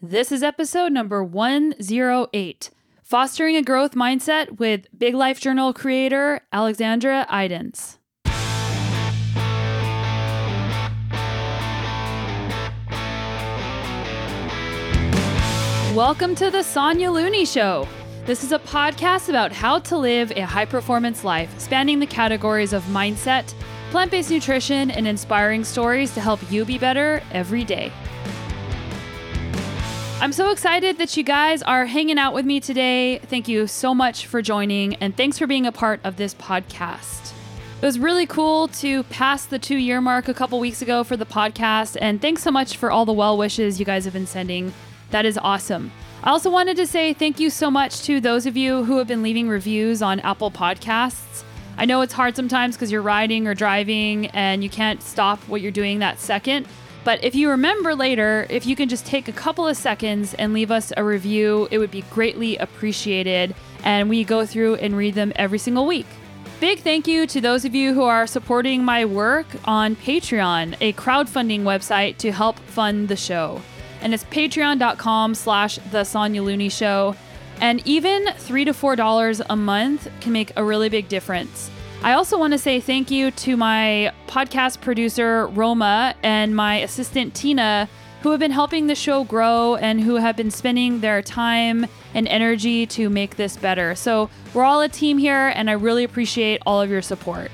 This is episode number 108 Fostering a Growth Mindset with Big Life Journal creator Alexandra Eidens. Welcome to the Sonya Looney Show. This is a podcast about how to live a high performance life, spanning the categories of mindset, plant based nutrition, and inspiring stories to help you be better every day. I'm so excited that you guys are hanging out with me today. Thank you so much for joining, and thanks for being a part of this podcast. It was really cool to pass the two year mark a couple weeks ago for the podcast, and thanks so much for all the well wishes you guys have been sending. That is awesome. I also wanted to say thank you so much to those of you who have been leaving reviews on Apple Podcasts. I know it's hard sometimes because you're riding or driving and you can't stop what you're doing that second. But if you remember later, if you can just take a couple of seconds and leave us a review, it would be greatly appreciated. And we go through and read them every single week. Big thank you to those of you who are supporting my work on Patreon, a crowdfunding website to help fund the show and it's patreon.com slash the Sonya Looney Show. And even three to four dollars a month can make a really big difference. I also want to say thank you to my podcast producer, Roma, and my assistant, Tina, who have been helping the show grow and who have been spending their time and energy to make this better. So we're all a team here, and I really appreciate all of your support.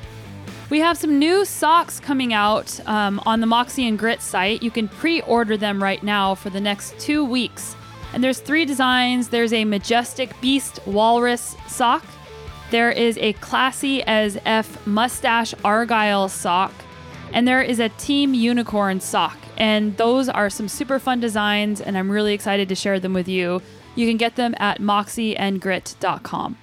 We have some new socks coming out um, on the Moxie and Grit site. You can pre order them right now for the next two weeks. And there's three designs there's a majestic beast walrus sock, there is a classy as F mustache argyle sock, and there is a team unicorn sock. And those are some super fun designs, and I'm really excited to share them with you. You can get them at moxieandgrit.com.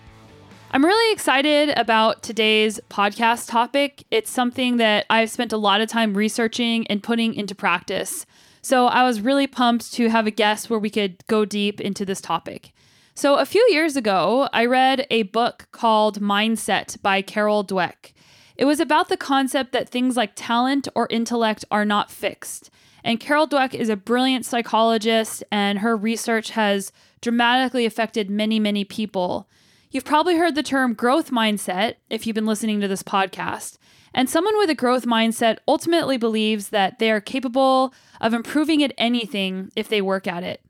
I'm really excited about today's podcast topic. It's something that I've spent a lot of time researching and putting into practice. So I was really pumped to have a guest where we could go deep into this topic. So a few years ago, I read a book called Mindset by Carol Dweck. It was about the concept that things like talent or intellect are not fixed. And Carol Dweck is a brilliant psychologist, and her research has dramatically affected many, many people. You've probably heard the term growth mindset if you've been listening to this podcast. And someone with a growth mindset ultimately believes that they are capable of improving at anything if they work at it.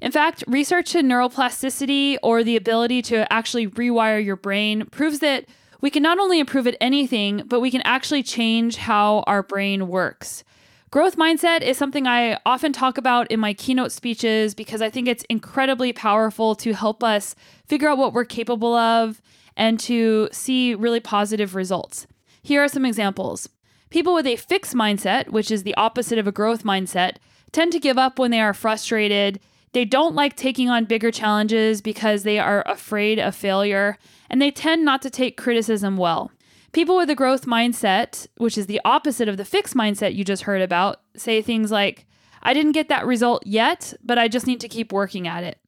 In fact, research in neuroplasticity or the ability to actually rewire your brain proves that we can not only improve at anything, but we can actually change how our brain works. Growth mindset is something I often talk about in my keynote speeches because I think it's incredibly powerful to help us figure out what we're capable of and to see really positive results. Here are some examples. People with a fixed mindset, which is the opposite of a growth mindset, tend to give up when they are frustrated. They don't like taking on bigger challenges because they are afraid of failure, and they tend not to take criticism well. People with a growth mindset, which is the opposite of the fixed mindset you just heard about, say things like, I didn't get that result yet, but I just need to keep working at it.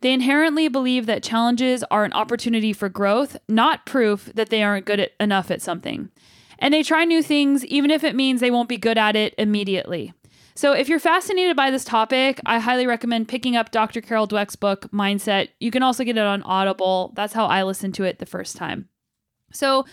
They inherently believe that challenges are an opportunity for growth, not proof that they aren't good at, enough at something. And they try new things, even if it means they won't be good at it immediately. So, if you're fascinated by this topic, I highly recommend picking up Dr. Carol Dweck's book, Mindset. You can also get it on Audible. That's how I listened to it the first time. So,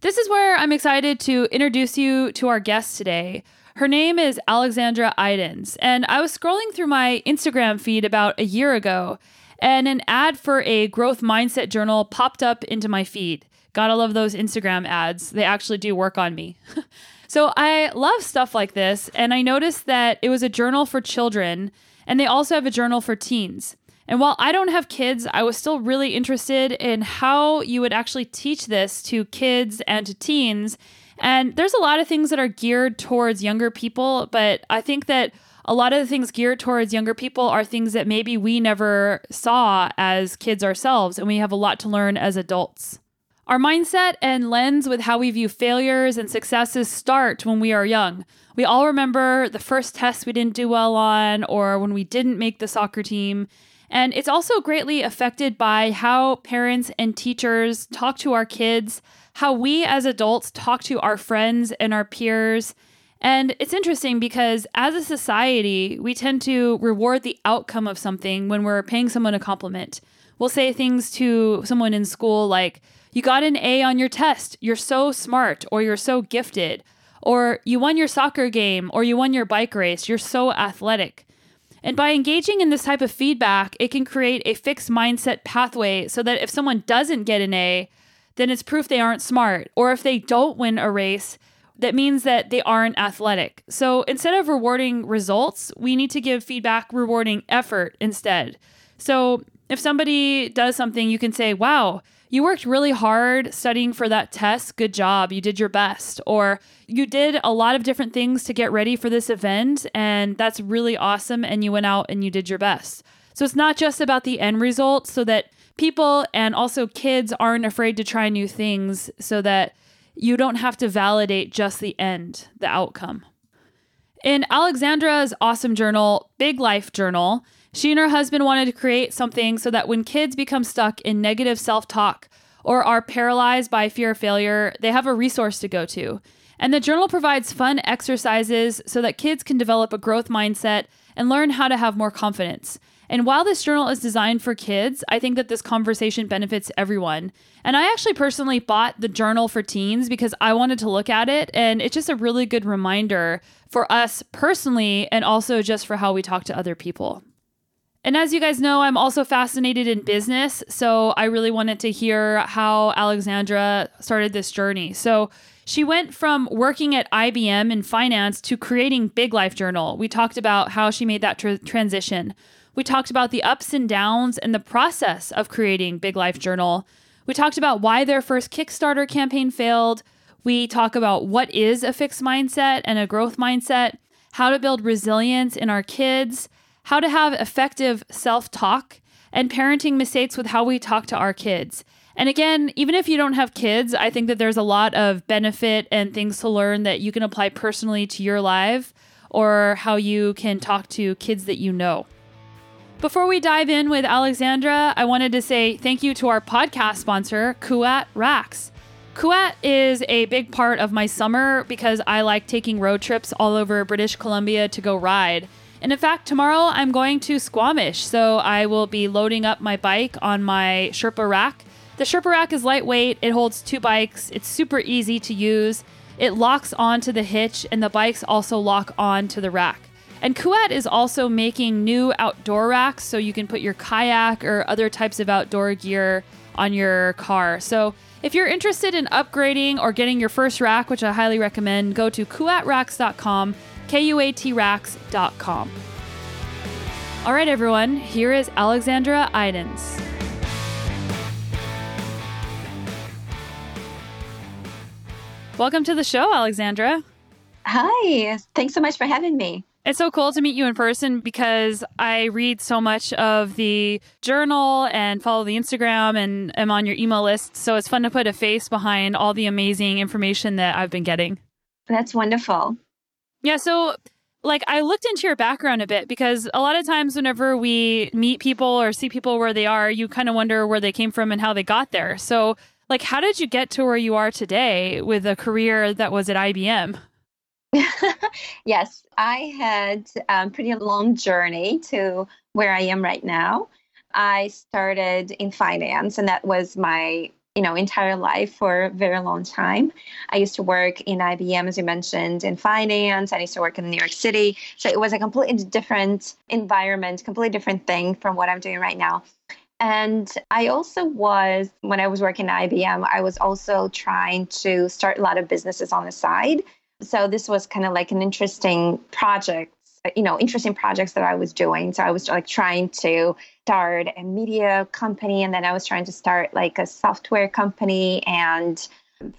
this is where I'm excited to introduce you to our guest today. Her name is Alexandra Eidens, and I was scrolling through my Instagram feed about a year ago, and an ad for a growth mindset journal popped up into my feed. Gotta love those Instagram ads, they actually do work on me. so I love stuff like this, and I noticed that it was a journal for children, and they also have a journal for teens. And while I don't have kids, I was still really interested in how you would actually teach this to kids and to teens. And there's a lot of things that are geared towards younger people, but I think that a lot of the things geared towards younger people are things that maybe we never saw as kids ourselves, and we have a lot to learn as adults. Our mindset and lens with how we view failures and successes start when we are young. We all remember the first test we didn't do well on, or when we didn't make the soccer team. And it's also greatly affected by how parents and teachers talk to our kids, how we as adults talk to our friends and our peers. And it's interesting because as a society, we tend to reward the outcome of something when we're paying someone a compliment. We'll say things to someone in school like, You got an A on your test. You're so smart, or you're so gifted, or you won your soccer game, or you won your bike race. You're so athletic. And by engaging in this type of feedback, it can create a fixed mindset pathway so that if someone doesn't get an A, then it's proof they aren't smart. Or if they don't win a race, that means that they aren't athletic. So instead of rewarding results, we need to give feedback rewarding effort instead. So if somebody does something, you can say, wow, you worked really hard studying for that test. Good job. You did your best. Or you did a lot of different things to get ready for this event, and that's really awesome. And you went out and you did your best. So it's not just about the end result, so that people and also kids aren't afraid to try new things, so that you don't have to validate just the end, the outcome. In Alexandra's awesome journal, Big Life Journal, she and her husband wanted to create something so that when kids become stuck in negative self talk or are paralyzed by fear of failure, they have a resource to go to. And the journal provides fun exercises so that kids can develop a growth mindset and learn how to have more confidence. And while this journal is designed for kids, I think that this conversation benefits everyone. And I actually personally bought the journal for teens because I wanted to look at it. And it's just a really good reminder for us personally and also just for how we talk to other people. And as you guys know, I'm also fascinated in business. So I really wanted to hear how Alexandra started this journey. So she went from working at IBM in finance to creating Big Life Journal. We talked about how she made that tr- transition. We talked about the ups and downs and the process of creating Big Life Journal. We talked about why their first Kickstarter campaign failed. We talk about what is a fixed mindset and a growth mindset, how to build resilience in our kids, how to have effective self talk, and parenting mistakes with how we talk to our kids. And again, even if you don't have kids, I think that there's a lot of benefit and things to learn that you can apply personally to your life or how you can talk to kids that you know. Before we dive in with Alexandra, I wanted to say thank you to our podcast sponsor, Kuat Racks. Kuat is a big part of my summer because I like taking road trips all over British Columbia to go ride. And in fact, tomorrow I'm going to Squamish, so I will be loading up my bike on my Sherpa rack. The Sherpa rack is lightweight, it holds two bikes, it's super easy to use. It locks onto the hitch, and the bikes also lock onto the rack. And Kuat is also making new outdoor racks so you can put your kayak or other types of outdoor gear on your car. So if you're interested in upgrading or getting your first rack, which I highly recommend, go to kuatracks.com, K U A T racks.com. All right, everyone, here is Alexandra Eidens. Welcome to the show, Alexandra. Hi, thanks so much for having me. It's so cool to meet you in person because I read so much of the journal and follow the Instagram and am on your email list. So it's fun to put a face behind all the amazing information that I've been getting. That's wonderful. Yeah. So, like, I looked into your background a bit because a lot of times, whenever we meet people or see people where they are, you kind of wonder where they came from and how they got there. So, like, how did you get to where you are today with a career that was at IBM? yes, I had a um, pretty long journey to where I am right now. I started in finance, and that was my you know entire life for a very long time. I used to work in IBM, as you mentioned, in finance. I used to work in New York City, so it was a completely different environment, completely different thing from what I'm doing right now. And I also was, when I was working at IBM, I was also trying to start a lot of businesses on the side so this was kind of like an interesting project you know interesting projects that i was doing. So i was like trying to start a media company and then i was trying to start like a software company and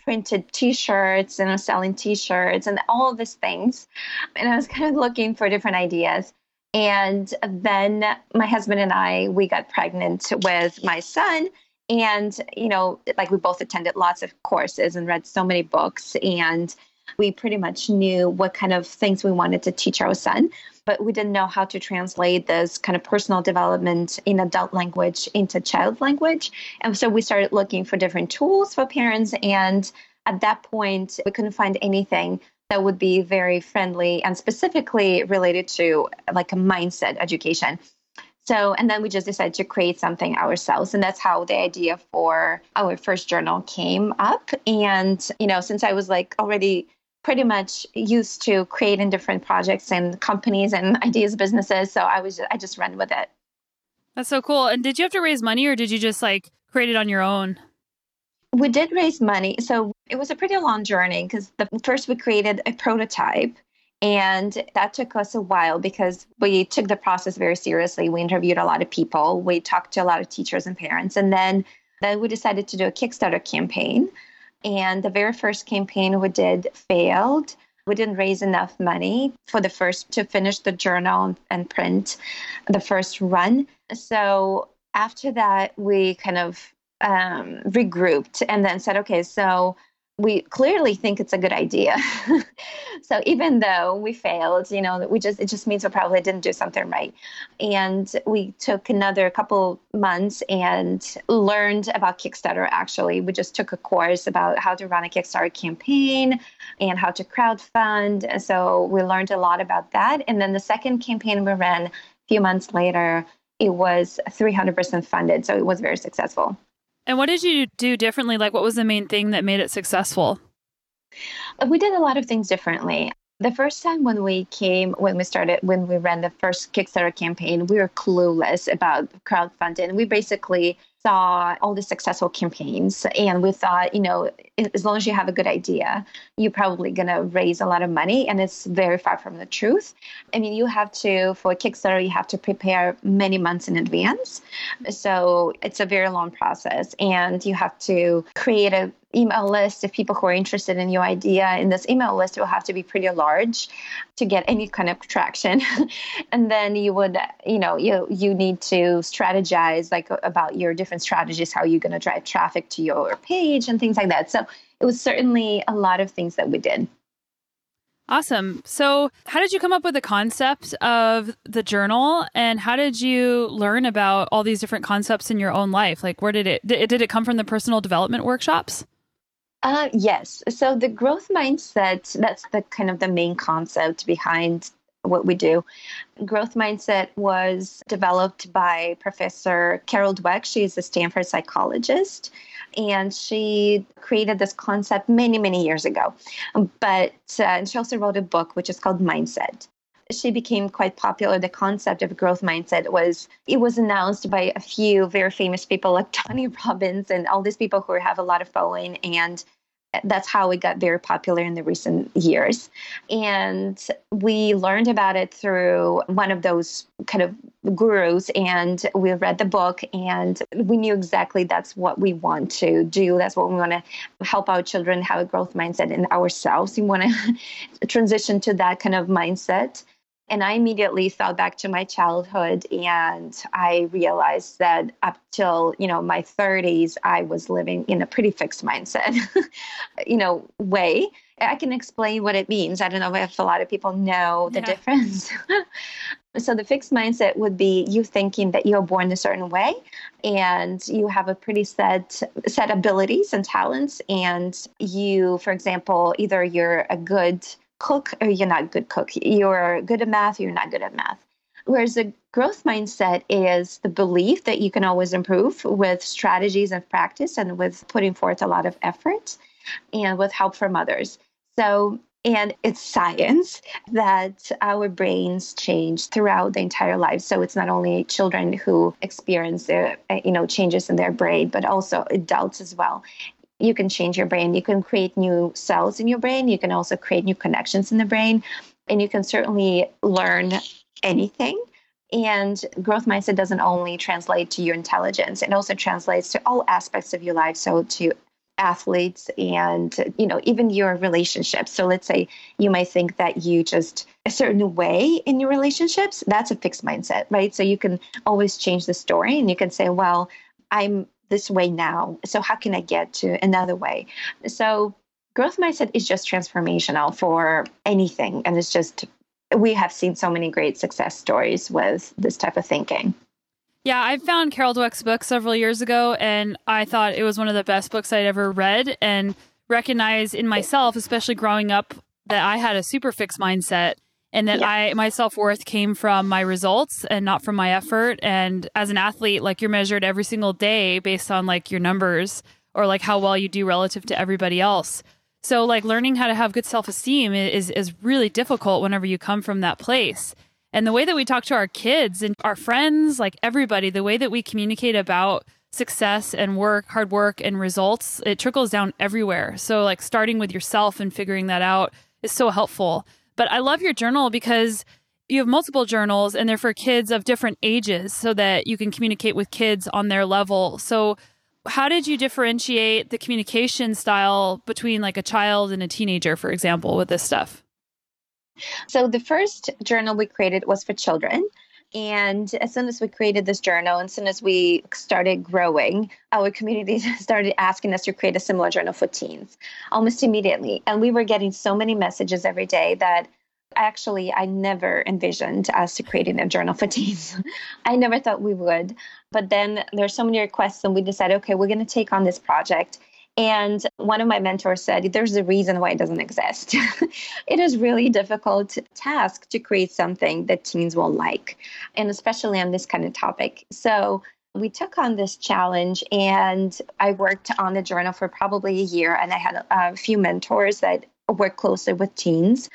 printed t-shirts and i was selling t-shirts and all of these things. And i was kind of looking for different ideas. And then my husband and i we got pregnant with my son. And you know like we both attended lots of courses and read so many books. And we pretty much knew what kind of things we wanted to teach our son, but we didn't know how to translate this kind of personal development in adult language into child language. And so we started looking for different tools for parents. And at that point, we couldn't find anything that would be very friendly and specifically related to like a mindset education. So, and then we just decided to create something ourselves. And that's how the idea for our first journal came up. And, you know, since I was like already pretty much used to creating different projects and companies and ideas businesses, so I was, just, I just ran with it. That's so cool. And did you have to raise money or did you just like create it on your own? We did raise money. So it was a pretty long journey because the first we created a prototype and that took us a while because we took the process very seriously. We interviewed a lot of people, we talked to a lot of teachers and parents, and then then we decided to do a Kickstarter campaign. And the very first campaign we did failed. We didn't raise enough money for the first to finish the journal and print the first run. So after that, we kind of um, regrouped and then said, okay, so we clearly think it's a good idea. so even though we failed, you know, we just it just means we probably didn't do something right. And we took another couple months and learned about Kickstarter actually. We just took a course about how to run a Kickstarter campaign and how to crowdfund. So we learned a lot about that. And then the second campaign we ran a few months later, it was 300% funded. So it was very successful. And what did you do differently? Like, what was the main thing that made it successful? We did a lot of things differently. The first time when we came, when we started, when we ran the first Kickstarter campaign, we were clueless about crowdfunding. We basically saw all the successful campaigns and we thought, you know, as long as you have a good idea, you're probably going to raise a lot of money. And it's very far from the truth. I mean, you have to, for Kickstarter, you have to prepare many months in advance. So it's a very long process. And you have to create a email list of people who are interested in your idea. And this email list will have to be pretty large to get any kind of traction. and then you would, you know, you you need to strategize like about your different strategies, how you're going to drive traffic to your page and things like that. So it was certainly a lot of things that we did. Awesome. So, how did you come up with the concept of the journal and how did you learn about all these different concepts in your own life? Like where did it did it come from the personal development workshops? Uh, yes. So the growth mindset, that's the kind of the main concept behind what we do. Growth mindset was developed by Professor Carol Dweck. She's a Stanford psychologist. And she created this concept many, many years ago. But uh, she also wrote a book which is called Mindset she became quite popular the concept of growth mindset was it was announced by a few very famous people like tony robbins and all these people who have a lot of following and that's how it got very popular in the recent years. And we learned about it through one of those kind of gurus, and we read the book, and we knew exactly that's what we want to do. That's what we want to help our children have a growth mindset in ourselves. We want to transition to that kind of mindset. And I immediately thought back to my childhood and I realized that up till, you know, my 30s, I was living in a pretty fixed mindset, you know, way. I can explain what it means. I don't know if a lot of people know the yeah. difference. so the fixed mindset would be you thinking that you're born a certain way and you have a pretty set set abilities and talents and you for example either you're a good cook or you're not good cook. You're good at math, you're not good at math. Whereas the growth mindset is the belief that you can always improve with strategies and practice and with putting forth a lot of effort and with help from others. So, and it's science that our brains change throughout the entire life. So it's not only children who experience the, you know, changes in their brain, but also adults as well you can change your brain. You can create new cells in your brain. You can also create new connections in the brain. And you can certainly learn anything. And growth mindset doesn't only translate to your intelligence, it also translates to all aspects of your life. So to athletes and you know even your relationships so let's say you might think that you just a certain way in your relationships that's a fixed mindset right so you can always change the story and you can say well i'm this way now. So how can I get to another way? So growth mindset is just transformational for anything. And it's just, we have seen so many great success stories with this type of thinking. Yeah, I found Carol Dweck's book several years ago, and I thought it was one of the best books I'd ever read and recognized in myself, especially growing up that I had a super fixed mindset and that I my self-worth came from my results and not from my effort and as an athlete like you're measured every single day based on like your numbers or like how well you do relative to everybody else. So like learning how to have good self-esteem is is really difficult whenever you come from that place. And the way that we talk to our kids and our friends, like everybody, the way that we communicate about success and work, hard work and results, it trickles down everywhere. So like starting with yourself and figuring that out is so helpful. But I love your journal because you have multiple journals and they're for kids of different ages so that you can communicate with kids on their level. So how did you differentiate the communication style between like a child and a teenager, for example, with this stuff? So the first journal we created was for children. And as soon as we created this journal, and as soon as we started growing, our community started asking us to create a similar journal for teens almost immediately. And we were getting so many messages every day that actually I never envisioned us to creating a journal for teens. I never thought we would. But then there's so many requests, and we decided, okay, we're going to take on this project. And one of my mentors said, There's a reason why it doesn't exist. it is really difficult task to create something that teens will like, and especially on this kind of topic. So we took on this challenge and I worked on the journal for probably a year and I had a few mentors that work closely with teens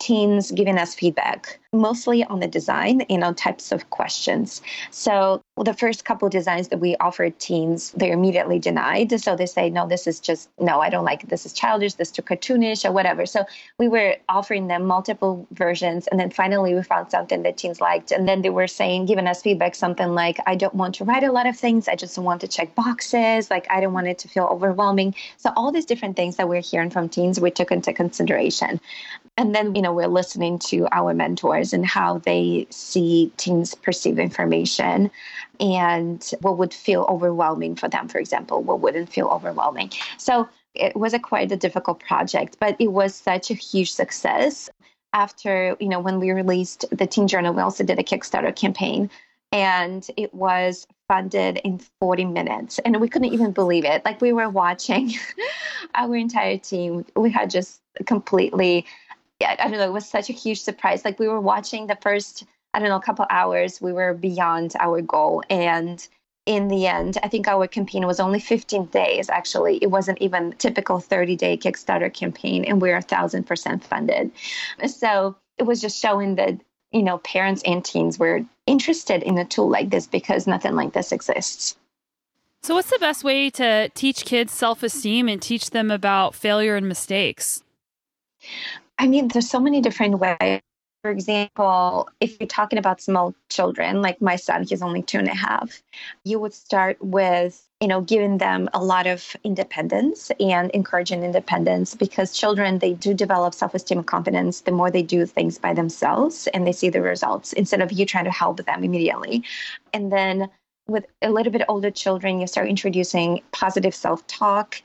teens giving us feedback, mostly on the design, you know, types of questions. So the first couple designs that we offered teens, they're immediately denied. So they say, no, this is just, no, I don't like it. This is childish, this is too cartoonish or whatever. So we were offering them multiple versions. And then finally we found something that teens liked. And then they were saying, giving us feedback, something like, I don't want to write a lot of things. I just want to check boxes. Like, I don't want it to feel overwhelming. So all these different things that we're hearing from teens, we took into consideration. And then, you know, we're listening to our mentors and how they see teens perceive information and what would feel overwhelming for them, for example, what wouldn't feel overwhelming. So it was a quite a difficult project, but it was such a huge success. After, you know, when we released the Teen Journal, we also did a Kickstarter campaign and it was funded in 40 minutes and we couldn't even believe it like we were watching our entire team we had just completely I don't know, it was such a huge surprise. Like we were watching the first, I don't know, couple hours, we were beyond our goal. And in the end, I think our campaign was only 15 days. Actually, it wasn't even typical 30 day Kickstarter campaign, and we're a thousand percent funded. So it was just showing that you know parents and teens were interested in a tool like this because nothing like this exists. So, what's the best way to teach kids self esteem and teach them about failure and mistakes? I mean, there's so many different ways. For example, if you're talking about small children, like my son, he's only two and a half, you would start with, you know, giving them a lot of independence and encouraging independence because children, they do develop self esteem and confidence the more they do things by themselves and they see the results instead of you trying to help them immediately. And then with a little bit older children, you start introducing positive self talk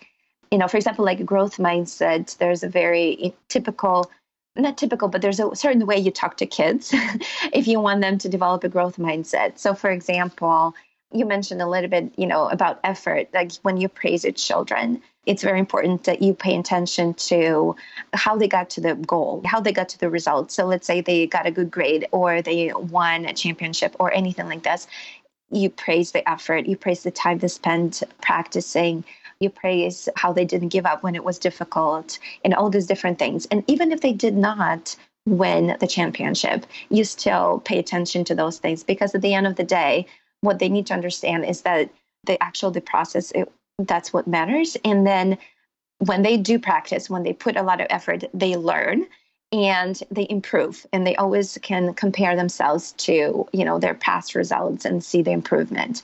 you know, for example, like growth mindset, there's a very typical, not typical, but there's a certain way you talk to kids if you want them to develop a growth mindset. So, for example, you mentioned a little bit, you know, about effort. Like when you praise your children, it's very important that you pay attention to how they got to the goal, how they got to the results. So let's say they got a good grade or they won a championship or anything like this. You praise the effort, you praise the time they spent practicing, you praise how they didn't give up when it was difficult and all these different things. And even if they did not win the championship, you still pay attention to those things because at the end of the day, what they need to understand is that the actual the process it, that's what matters. And then when they do practice, when they put a lot of effort, they learn and they improve and they always can compare themselves to you know their past results and see the improvement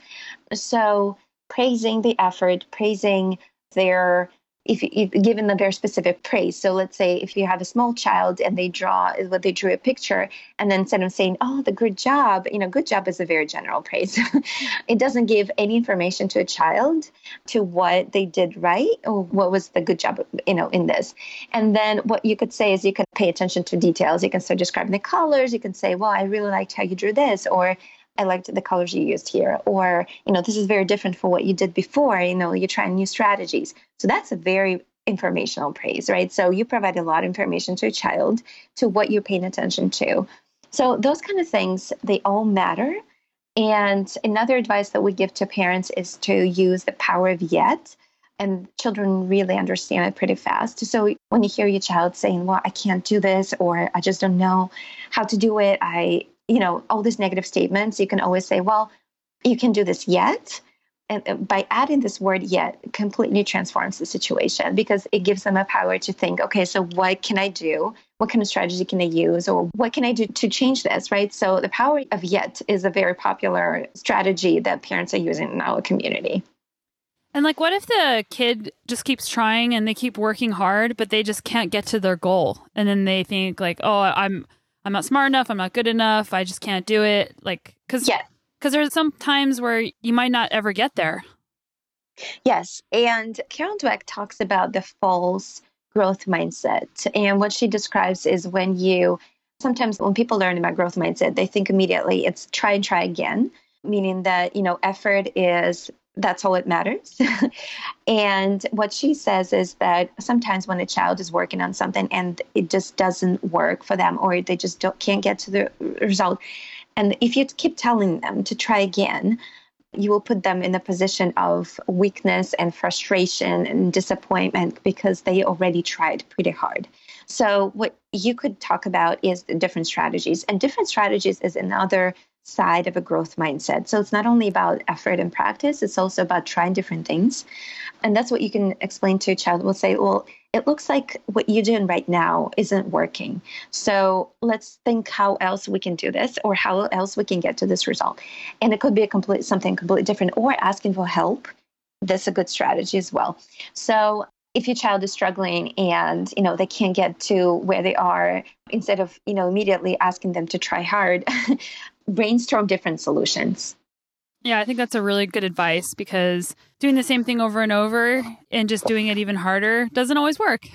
so praising the effort, praising their if, if given very specific praise. So let's say if you have a small child and they draw what they drew a picture, and then instead of saying, "Oh, the good job," you know, good job is a very general praise. it doesn't give any information to a child to what they did right or what was the good job, you know, in this. And then what you could say is you can pay attention to details. You can start describing the colors. You can say, "Well, I really liked how you drew this," or I liked the colors you used here, or, you know, this is very different from what you did before. You know, you're trying new strategies. So that's a very informational praise, right? So you provide a lot of information to a child to what you're paying attention to. So those kind of things, they all matter. And another advice that we give to parents is to use the power of yet. And children really understand it pretty fast. So when you hear your child saying, Well, I can't do this, or I just don't know how to do it, I, you know, all these negative statements, you can always say, Well, you can do this yet. And uh, by adding this word yet completely transforms the situation because it gives them a power to think okay so what can i do? What kind of strategy can i use? Or what can i do to change this right? So the power of yet is a very popular strategy that parents are using in our community. And like what if the kid just keeps trying and they keep working hard but they just can't get to their goal? And then they think like oh i'm i'm not smart enough i'm not good enough i just can't do it like because yeah because there's some times where you might not ever get there. Yes. And Carol Dweck talks about the false growth mindset. And what she describes is when you sometimes when people learn about growth mindset, they think immediately it's try and try again, meaning that, you know, effort is that's all it matters. and what she says is that sometimes when a child is working on something and it just doesn't work for them or they just can't get to the result, and if you keep telling them to try again, you will put them in a position of weakness and frustration and disappointment because they already tried pretty hard. So, what you could talk about is the different strategies, and different strategies is another side of a growth mindset. So, it's not only about effort and practice, it's also about trying different things. And that's what you can explain to a child. We'll say, well, it looks like what you're doing right now isn't working. So let's think how else we can do this or how else we can get to this result. And it could be a complete something completely different or asking for help. That's a good strategy as well. So if your child is struggling and you know they can't get to where they are instead of you know immediately asking them to try hard brainstorm different solutions yeah, I think that's a really good advice because doing the same thing over and over and just doing it even harder doesn't always work.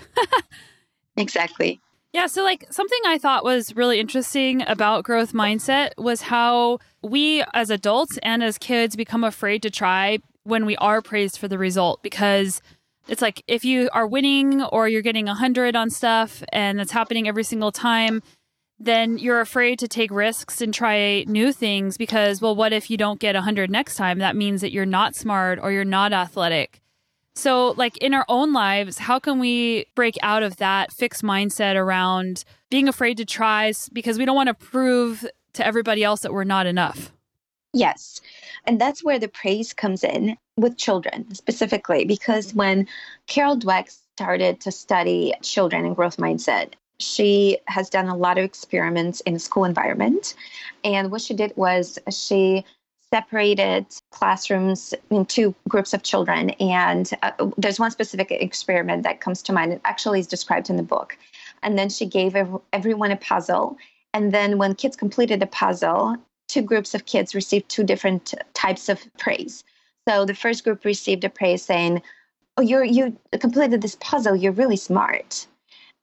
exactly. Yeah, so like something I thought was really interesting about growth mindset was how we as adults and as kids become afraid to try when we are praised for the result because it's like if you are winning or you're getting 100 on stuff and it's happening every single time, then you're afraid to take risks and try new things because, well, what if you don't get 100 next time? That means that you're not smart or you're not athletic. So, like in our own lives, how can we break out of that fixed mindset around being afraid to try because we don't want to prove to everybody else that we're not enough? Yes. And that's where the praise comes in with children specifically, because when Carol Dweck started to study children and growth mindset, she has done a lot of experiments in school environment. And what she did was she separated classrooms into groups of children. And uh, there's one specific experiment that comes to mind. It actually is described in the book. And then she gave everyone a puzzle. And then when kids completed the puzzle, two groups of kids received two different types of praise. So the first group received a praise saying, "Oh, you you completed this puzzle. You're really smart."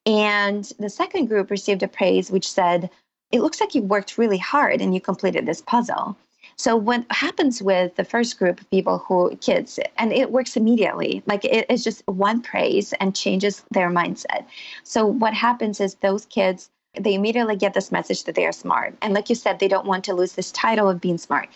And the second group received a praise which said, It looks like you worked really hard and you completed this puzzle. So what happens with the first group of people who kids and it works immediately like it is just one praise and changes their mindset. So what happens is those kids they immediately get this message that they are smart. And like you said, they don't want to lose this title of being smart.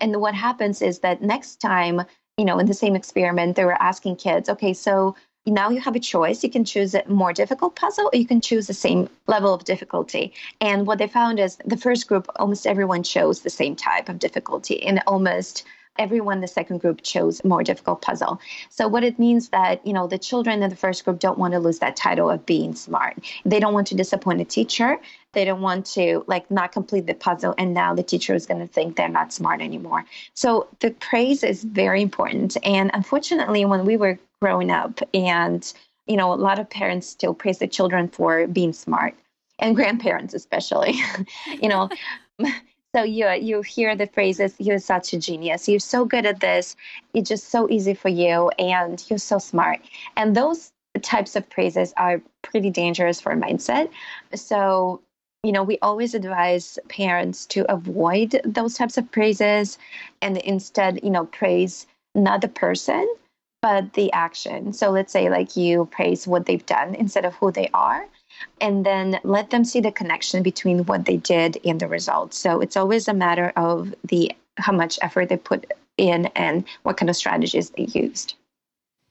And what happens is that next time, you know, in the same experiment, they were asking kids, okay, so now you have a choice. You can choose a more difficult puzzle or you can choose the same level of difficulty. And what they found is the first group, almost everyone chose the same type of difficulty. And almost everyone in the second group chose more difficult puzzle so what it means that you know the children in the first group don't want to lose that title of being smart they don't want to disappoint a teacher they don't want to like not complete the puzzle and now the teacher is going to think they're not smart anymore so the praise is very important and unfortunately when we were growing up and you know a lot of parents still praise the children for being smart and grandparents especially you know so you you hear the phrases, "You're such a genius. You're so good at this. It's just so easy for you, and you're so smart." And those types of praises are pretty dangerous for a mindset. So you know, we always advise parents to avoid those types of praises and instead, you know, praise not the person, but the action. So let's say like you praise what they've done instead of who they are. And then let them see the connection between what they did and the results. So it's always a matter of the how much effort they put in and what kind of strategies they used.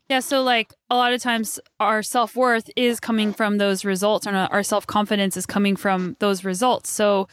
Yeah, so like a lot of times our self worth is coming from those results, and our self confidence is coming from those results. So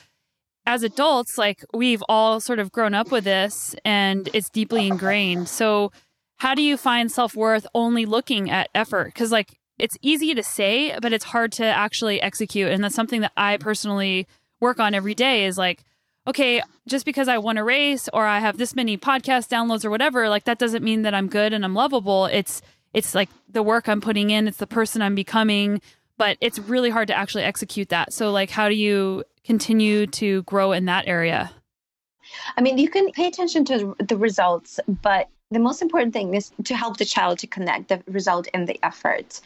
as adults, like we've all sort of grown up with this and it's deeply ingrained. So how do you find self worth only looking at effort? Because like it's easy to say, but it's hard to actually execute. And that's something that I personally work on every day is like, okay, just because I won a race or I have this many podcast downloads or whatever, like that doesn't mean that I'm good and I'm lovable. It's it's like the work I'm putting in, it's the person I'm becoming, but it's really hard to actually execute that. So like how do you continue to grow in that area? I mean, you can pay attention to the results, but the most important thing is to help the child to connect the result and the effort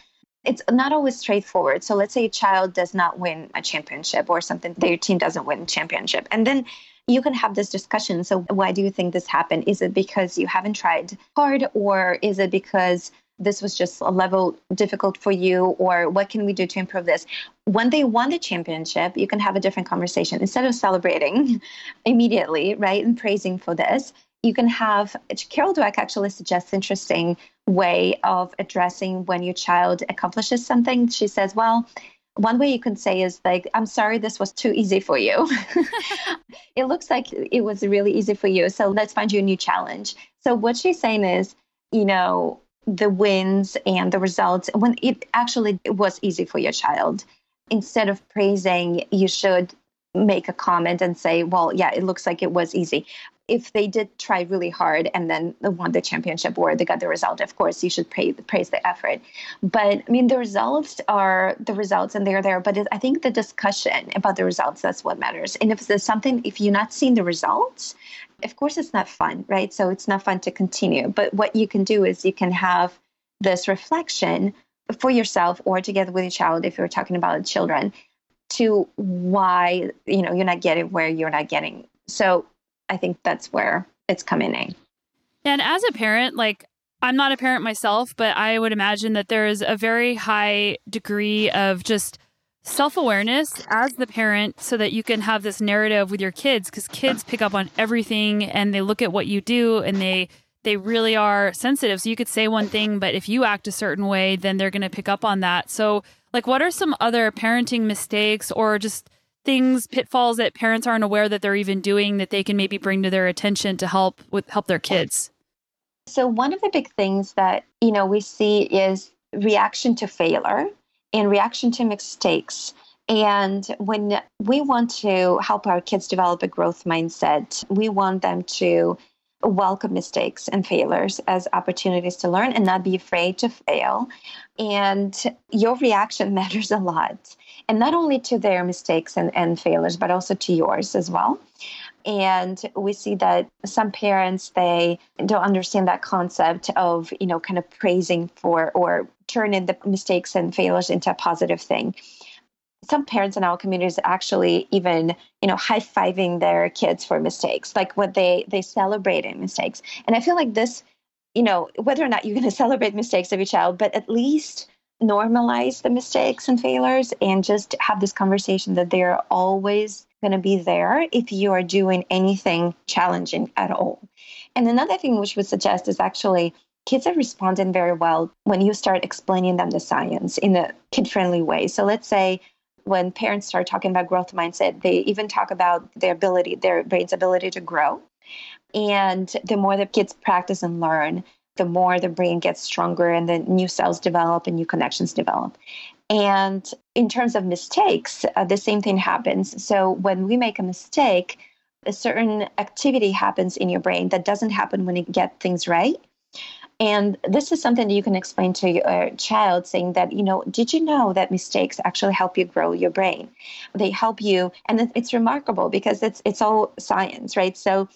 it's not always straightforward. So let's say a child does not win a championship or something, their team doesn't win a championship. And then you can have this discussion. So why do you think this happened? Is it because you haven't tried hard or is it because this was just a level difficult for you or what can we do to improve this when they won the championship you can have a different conversation instead of celebrating immediately right and praising for this you can have Carol Dweck actually suggests interesting way of addressing when your child accomplishes something. She says, well, one way you can say is like, I'm sorry this was too easy for you. it looks like it was really easy for you. So let's find you a new challenge. So what she's saying is, you know, the wins and the results when it actually was easy for your child. Instead of praising, you should make a comment and say, well, yeah, it looks like it was easy. If they did try really hard and then won the championship or they got the result, of course, you should praise, praise the effort. But I mean, the results are the results and they're there. But it, I think the discussion about the results, that's what matters. And if there's something, if you're not seeing the results, of course, it's not fun, right? So it's not fun to continue. But what you can do is you can have this reflection for yourself or together with your child if you're talking about children to why you know you're not getting where you're not getting so i think that's where it's coming in. And as a parent like i'm not a parent myself but i would imagine that there is a very high degree of just self-awareness as the parent so that you can have this narrative with your kids because kids pick up on everything and they look at what you do and they they really are sensitive. So you could say one thing but if you act a certain way then they're going to pick up on that. So like, what are some other parenting mistakes or just things, pitfalls that parents aren't aware that they're even doing that they can maybe bring to their attention to help with help their kids? So one of the big things that you know we see is reaction to failure and reaction to mistakes. And when we want to help our kids develop a growth mindset, we want them to welcome mistakes and failures as opportunities to learn and not be afraid to fail. And your reaction matters a lot. And not only to their mistakes and, and failures, but also to yours as well. And we see that some parents, they don't understand that concept of, you know, kind of praising for or turning the mistakes and failures into a positive thing some parents in our communities actually even you know high-fiving their kids for mistakes like what they they celebrating mistakes and i feel like this you know whether or not you're going to celebrate mistakes of your child but at least normalize the mistakes and failures and just have this conversation that they're always going to be there if you are doing anything challenging at all and another thing which would suggest is actually kids are responding very well when you start explaining them the science in a kid friendly way so let's say when parents start talking about growth mindset, they even talk about their ability, their brain's ability to grow. And the more the kids practice and learn, the more the brain gets stronger and the new cells develop and new connections develop. And in terms of mistakes, uh, the same thing happens. So when we make a mistake, a certain activity happens in your brain that doesn't happen when you get things right. And this is something that you can explain to your child, saying that, you know, did you know that mistakes actually help you grow your brain? They help you, and it's remarkable because it's it's all science, right? So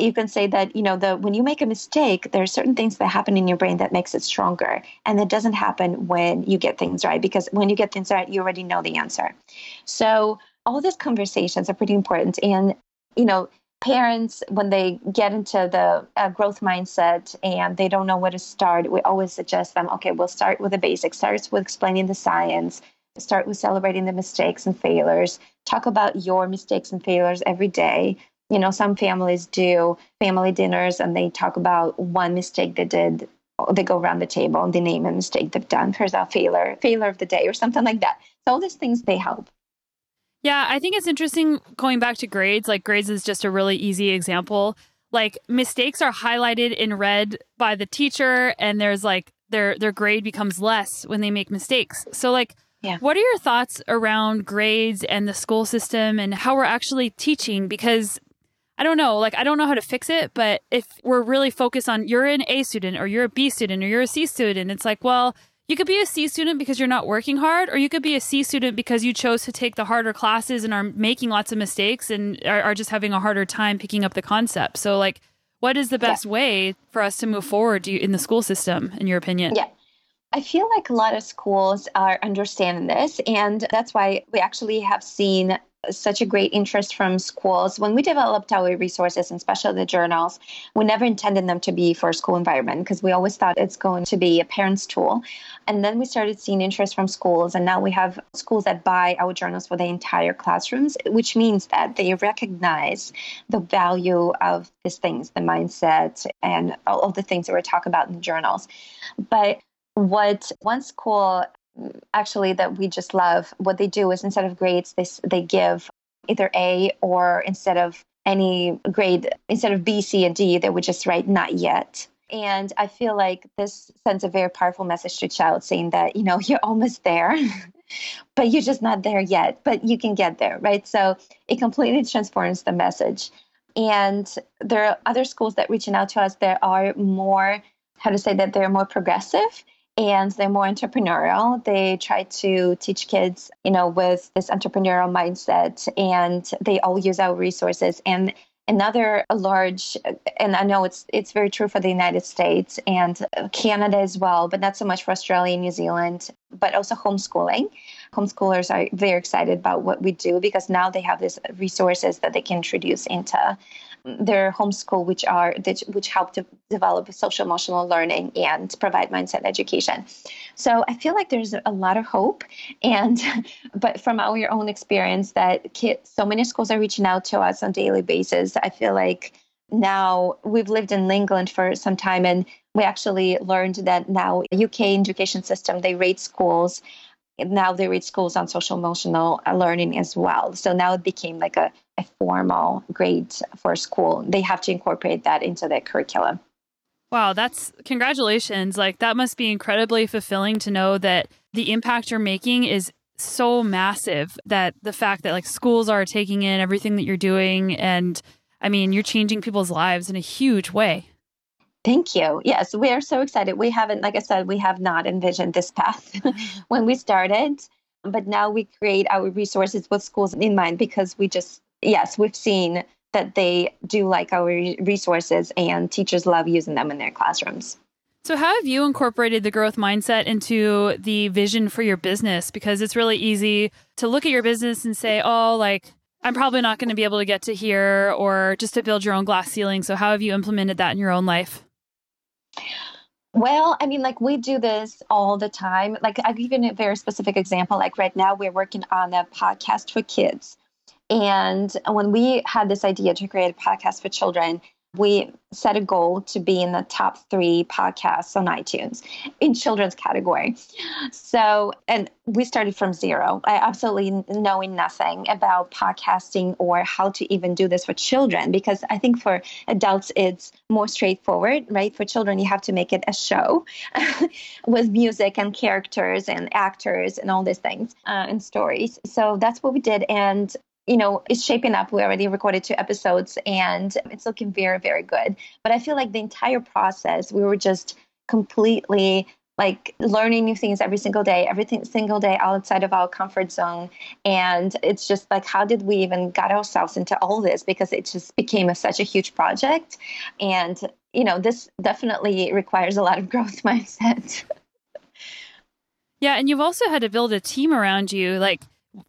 you can say that you know the when you make a mistake there are certain things that happen in your brain that makes it stronger and it doesn't happen when you get things right because when you get things right you already know the answer. So all these conversations are pretty important and you know parents when they get into the uh, growth mindset and they don't know where to start we always suggest them okay we'll start with the basics. Start with explaining the science. Start with celebrating the mistakes and failures. Talk about your mistakes and failures every day you know some families do family dinners and they talk about one mistake they did they go around the table and they name a mistake they've done here's a failure failure of the day or something like that so all these things they help yeah, I think it's interesting going back to grades. Like, grades is just a really easy example. Like, mistakes are highlighted in red by the teacher, and there's like their their grade becomes less when they make mistakes. So, like, yeah. what are your thoughts around grades and the school system and how we're actually teaching? Because I don't know, like, I don't know how to fix it, but if we're really focused on you're an A student or you're a B student or you're a C student, it's like, well, you could be a C student because you're not working hard, or you could be a C student because you chose to take the harder classes and are making lots of mistakes and are, are just having a harder time picking up the concept. So, like, what is the best yeah. way for us to move forward in the school system, in your opinion? Yeah. I feel like a lot of schools are understanding this, and that's why we actually have seen such a great interest from schools. When we developed our resources, and especially the journals, we never intended them to be for school environment because we always thought it's going to be a parent's tool. And then we started seeing interest from schools, and now we have schools that buy our journals for the entire classrooms, which means that they recognize the value of these things, the mindset, and all of the things that we're talking about in the journals. But what one school actually that we just love. What they do is instead of grades, they they give either A or instead of any grade, instead of B, C, and D, they would just write not yet. And I feel like this sends a very powerful message to a child saying that, you know, you're almost there, but you're just not there yet, but you can get there, right? So it completely transforms the message. And there are other schools that reaching out to us that are more, how to say that they're more progressive and they're more entrepreneurial. They try to teach kids, you know, with this entrepreneurial mindset, and they all use our resources. And another large, and I know it's it's very true for the United States and Canada as well, but not so much for Australia and New Zealand, but also homeschooling. Homeschoolers are very excited about what we do because now they have these resources that they can introduce into their homeschool, which are which help to develop social emotional learning and provide mindset education. So I feel like there's a lot of hope, and but from our own experience, that kids, so many schools are reaching out to us on daily basis. I feel like now we've lived in England for some time, and we actually learned that now UK education system they rate schools now they read schools on social emotional learning as well. So now it became like a, a formal grade for school. They have to incorporate that into their curriculum. Wow, that's congratulations. Like that must be incredibly fulfilling to know that the impact you're making is so massive that the fact that like schools are taking in everything that you're doing and I mean, you're changing people's lives in a huge way. Thank you. Yes, we are so excited. We haven't, like I said, we have not envisioned this path when we started, but now we create our resources with schools in mind because we just, yes, we've seen that they do like our resources and teachers love using them in their classrooms. So, how have you incorporated the growth mindset into the vision for your business? Because it's really easy to look at your business and say, oh, like, I'm probably not going to be able to get to here, or just to build your own glass ceiling. So, how have you implemented that in your own life? Well, I mean, like we do this all the time. Like I'll give you a very specific example. Like right now, we're working on a podcast for kids. And when we had this idea to create a podcast for children, we set a goal to be in the top three podcasts on iTunes in children's category. So, and we started from zero. I absolutely knowing nothing about podcasting or how to even do this for children because I think for adults it's more straightforward, right? For children, you have to make it a show with music and characters and actors and all these things uh, and stories. So that's what we did. And you know, it's shaping up. We already recorded two episodes and it's looking very, very good. But I feel like the entire process, we were just completely like learning new things every single day, every single day outside of our comfort zone. And it's just like, how did we even get ourselves into all this? Because it just became a, such a huge project. And, you know, this definitely requires a lot of growth mindset. yeah. And you've also had to build a team around you. Like,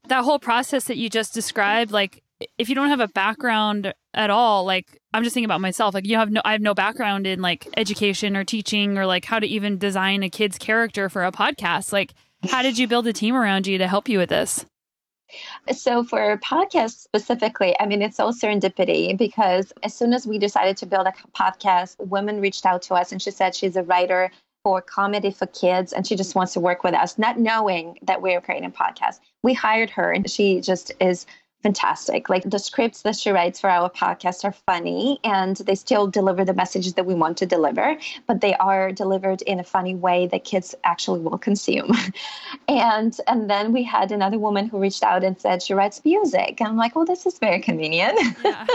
that whole process that you just described, like if you don't have a background at all, like I'm just thinking about myself, like you have no I have no background in like education or teaching or like how to even design a kid's character for a podcast. Like how did you build a team around you to help you with this? So, for podcasts specifically, I mean, it's all serendipity because as soon as we decided to build a podcast, women reached out to us and she said she's a writer for comedy for kids and she just mm-hmm. wants to work with us, not knowing that we are creating a podcast. We hired her and she just is fantastic. Like the scripts that she writes for our podcast are funny and they still deliver the messages that we want to deliver, but they are delivered in a funny way that kids actually will consume. and and then we had another woman who reached out and said she writes music. And I'm like, well, this is very convenient. Yeah.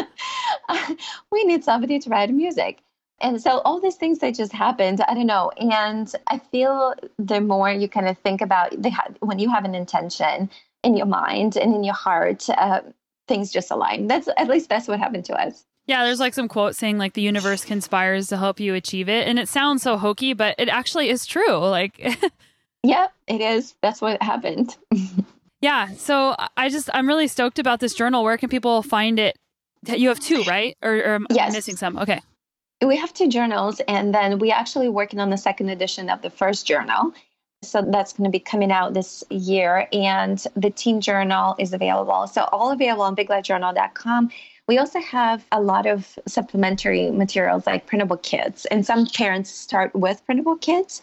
we need somebody to write music. And so all these things that just happened, I don't know. And I feel the more you kind of think about the, when you have an intention in your mind and in your heart, uh, things just align. That's at least that's what happened to us. Yeah, there's like some quote saying like the universe conspires to help you achieve it, and it sounds so hokey, but it actually is true. Like, yeah, it is. That's what happened. yeah. So I just I'm really stoked about this journal. Where can people find it? You have two, right? Or, or am yes. I missing some? Okay. We have two journals, and then we're actually working on the second edition of the first journal. So that's going to be coming out this year. And the Teen Journal is available. So all available on biglifejournal.com. We also have a lot of supplementary materials like printable kits. And some parents start with printable kits.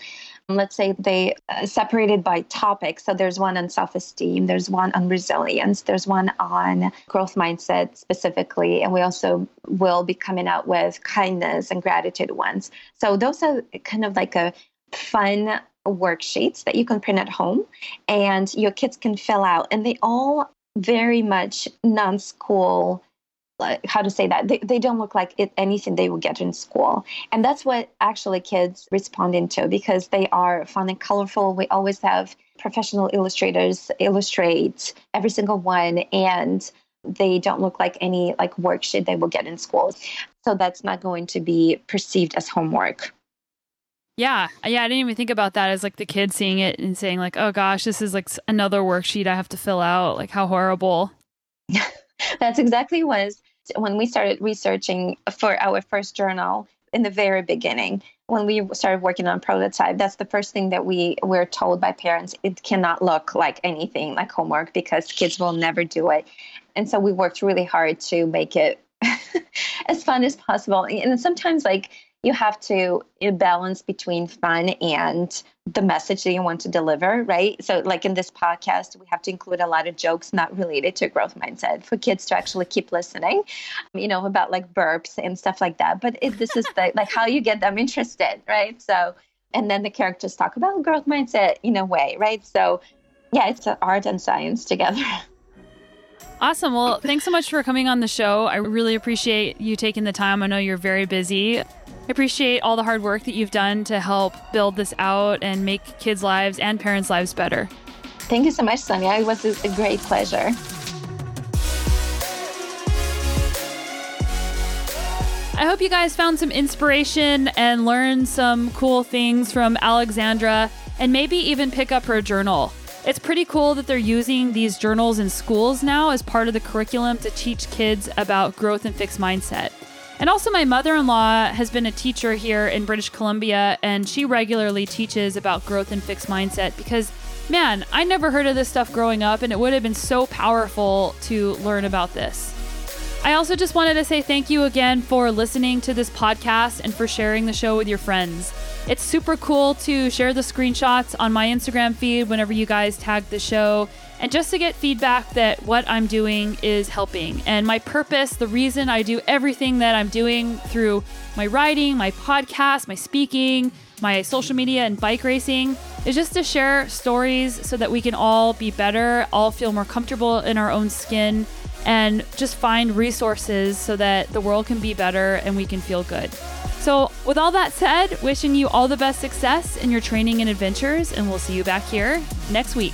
Let's say they uh, separated by topic. So there's one on self esteem, there's one on resilience, there's one on growth mindset specifically. And we also will be coming out with kindness and gratitude ones. So those are kind of like a fun worksheets that you can print at home and your kids can fill out. And they all very much non school how to say that they, they don't look like it, anything they would get in school and that's what actually kids respond into because they are fun and colorful we always have professional illustrators illustrate every single one and they don't look like any like worksheet they will get in school so that's not going to be perceived as homework yeah. Yeah. I didn't even think about that as like the kid seeing it and saying, like, oh gosh, this is like another worksheet I have to fill out. Like, how horrible. That's exactly was when we started researching for our first journal in the very beginning. When we started working on prototype, that's the first thing that we were told by parents. It cannot look like anything like homework because kids will never do it. And so we worked really hard to make it as fun as possible. And sometimes, like, you have to eh, balance between fun and the message that you want to deliver, right? So, like in this podcast, we have to include a lot of jokes not related to growth mindset for kids to actually keep listening, um, you know, about like burps and stuff like that. But this is the, like how you get them interested, right? So, and then the characters talk about growth mindset in a way, right? So, yeah, it's art and science together. Awesome. Well, thanks so much for coming on the show. I really appreciate you taking the time. I know you're very busy. I appreciate all the hard work that you've done to help build this out and make kids' lives and parents' lives better. Thank you so much, Sonya. It was a great pleasure. I hope you guys found some inspiration and learned some cool things from Alexandra and maybe even pick up her journal. It's pretty cool that they're using these journals in schools now as part of the curriculum to teach kids about growth and fixed mindset. And also, my mother in law has been a teacher here in British Columbia, and she regularly teaches about growth and fixed mindset because, man, I never heard of this stuff growing up, and it would have been so powerful to learn about this. I also just wanted to say thank you again for listening to this podcast and for sharing the show with your friends. It's super cool to share the screenshots on my Instagram feed whenever you guys tag the show and just to get feedback that what I'm doing is helping. And my purpose, the reason I do everything that I'm doing through my writing, my podcast, my speaking, my social media, and bike racing is just to share stories so that we can all be better, all feel more comfortable in our own skin, and just find resources so that the world can be better and we can feel good. So, with all that said, wishing you all the best success in your training and adventures, and we'll see you back here next week.